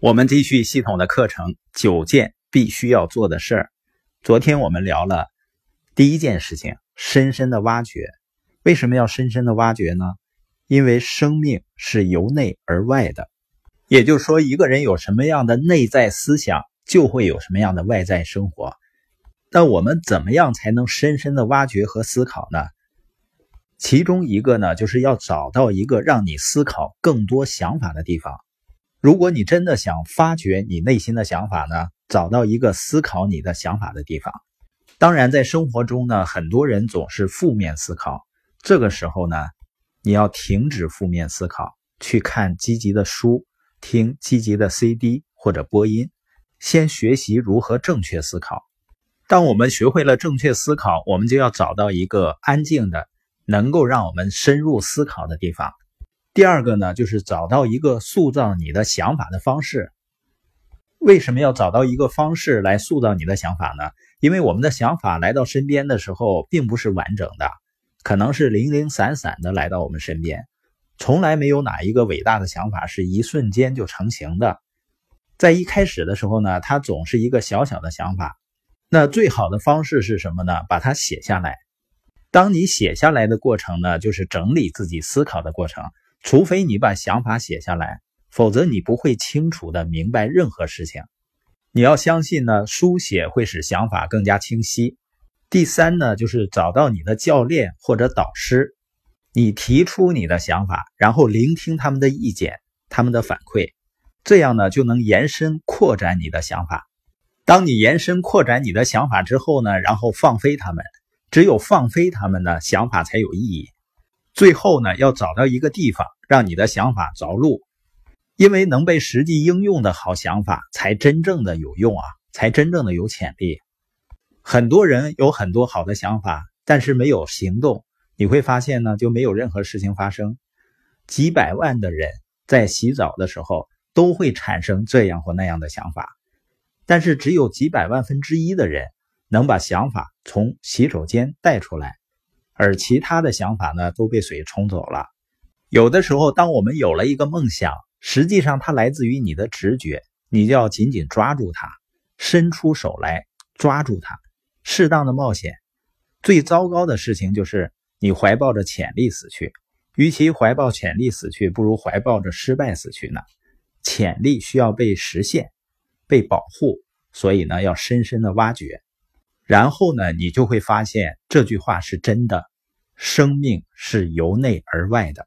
我们继续系统的课程，九件必须要做的事儿。昨天我们聊了第一件事情，深深的挖掘。为什么要深深的挖掘呢？因为生命是由内而外的，也就是说，一个人有什么样的内在思想，就会有什么样的外在生活。那我们怎么样才能深深的挖掘和思考呢？其中一个呢，就是要找到一个让你思考更多想法的地方。如果你真的想发掘你内心的想法呢，找到一个思考你的想法的地方。当然，在生活中呢，很多人总是负面思考。这个时候呢，你要停止负面思考，去看积极的书，听积极的 CD 或者播音，先学习如何正确思考。当我们学会了正确思考，我们就要找到一个安静的、能够让我们深入思考的地方。第二个呢，就是找到一个塑造你的想法的方式。为什么要找到一个方式来塑造你的想法呢？因为我们的想法来到身边的时候，并不是完整的，可能是零零散散的来到我们身边。从来没有哪一个伟大的想法是一瞬间就成型的。在一开始的时候呢，它总是一个小小的想法。那最好的方式是什么呢？把它写下来。当你写下来的过程呢，就是整理自己思考的过程。除非你把想法写下来，否则你不会清楚的明白任何事情。你要相信呢，书写会使想法更加清晰。第三呢，就是找到你的教练或者导师，你提出你的想法，然后聆听他们的意见、他们的反馈，这样呢就能延伸扩展你的想法。当你延伸扩展你的想法之后呢，然后放飞他们，只有放飞他们呢，想法才有意义。最后呢，要找到一个地方，让你的想法着陆，因为能被实际应用的好想法，才真正的有用啊，才真正的有潜力。很多人有很多好的想法，但是没有行动，你会发现呢，就没有任何事情发生。几百万的人在洗澡的时候都会产生这样或那样的想法，但是只有几百万分之一的人能把想法从洗手间带出来。而其他的想法呢，都被水冲走了。有的时候，当我们有了一个梦想，实际上它来自于你的直觉，你就要紧紧抓住它，伸出手来抓住它，适当的冒险。最糟糕的事情就是你怀抱着潜力死去。与其怀抱潜力死去，不如怀抱着失败死去呢。潜力需要被实现、被保护，所以呢，要深深的挖掘。然后呢，你就会发现这句话是真的，生命是由内而外的。